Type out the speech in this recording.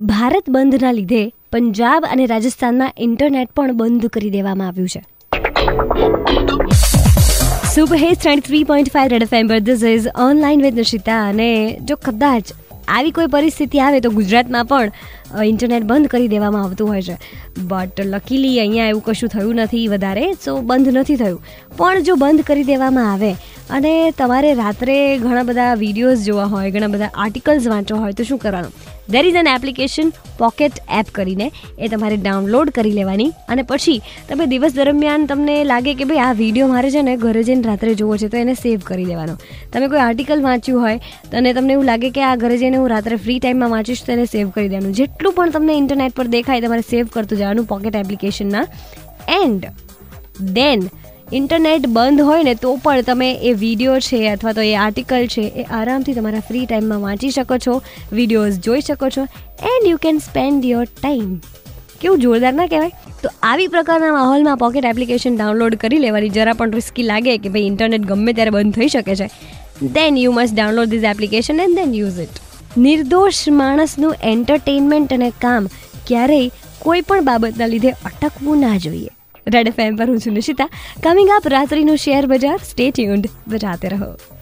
ભારત બંધના લીધે પંજાબ અને રાજસ્થાનમાં ઇન્ટરનેટ પણ બંધ કરી દેવામાં આવ્યું છે. Super hit twenty three point five red FM પર this is online with Nishita અને જો કદાચ આવી કોઈ પરિસ્થિતિ આવે તો ગુજરાતમાં પણ ઇન્ટરનેટ બંધ કરી દેવામાં આવતું હોય છે. બટ લકીલી અહીંયા એવું કશું થયું નથી વધારે સો બંધ નથી થયું. પણ જો બંધ કરી દેવામાં આવે, અને તમારે રાત્રે ઘણા બધા વિડીયોઝ જોવા હોય, ઘણા બધા આર્ટિકલ્સ વાંચવા હોય, તો શું કરવાનું? There is an application pocket app કરીને એ તમારે ડાઉનલોડ કરી લેવાની, અને પછી તમે દિવસ દરમિયાન તમને લાગે કે ભાઈ આ વીડિયો મારે છે ને ઘરે જઈને રાત્રે જોવો છે, તો એને સેવ કરી દેવાનો. તમે કોઈ આર્ટિકલ વાંચ્યું હોય અને તમને એવું લાગે કે આ ઘરે જઈને હું રાત્રે ફ્રી ટાઈમમાં વાંચીશ, તો એને સેવ કરી દેવાનું. જેટલું પણ તમને ઇન્ટરનેટ પર દેખાય, તમારે સેવ કરતું જવાનું પોકેટ એપ્લિકેશનના એન્ડ દેન ઇન્ટરનેટ બંધ હોય ને તો પણ તમે એ વીડિયો છે અથવા તો એ આર્ટિકલ છે એ આરામથી તમારા ફ્રી ટાઈમમાં વાંચી શકો છો વિડીયોઝ જોઈ શકો છો and you can spend your time કેવું જોરદાર ના કહેવાય? તો આવી પ્રકારના માહોલમાં પોકેટ એપ્લિકેશન ડાઉનલોડ કરી લેવાની જરા પણ રિસ્કી લાગે કે ભાઈ ઇન્ટરનેટ ગમે ત્યારે બંધ થઈ શકે છે. Then you must download this application and then use it નિર્દોષ માણસનું એન્ટરટેનમેન્ટ અને કામ ક્યારેય કોઈ પણ બાબતના લીધે અટકવું ના જોઈએ. રેડ એફ પર હું છું નિશિતા. કમિંગ અપ રાત્રિનું શેર બજાર. સ્ટે ટ્યુન્ડ બજાતે રહો.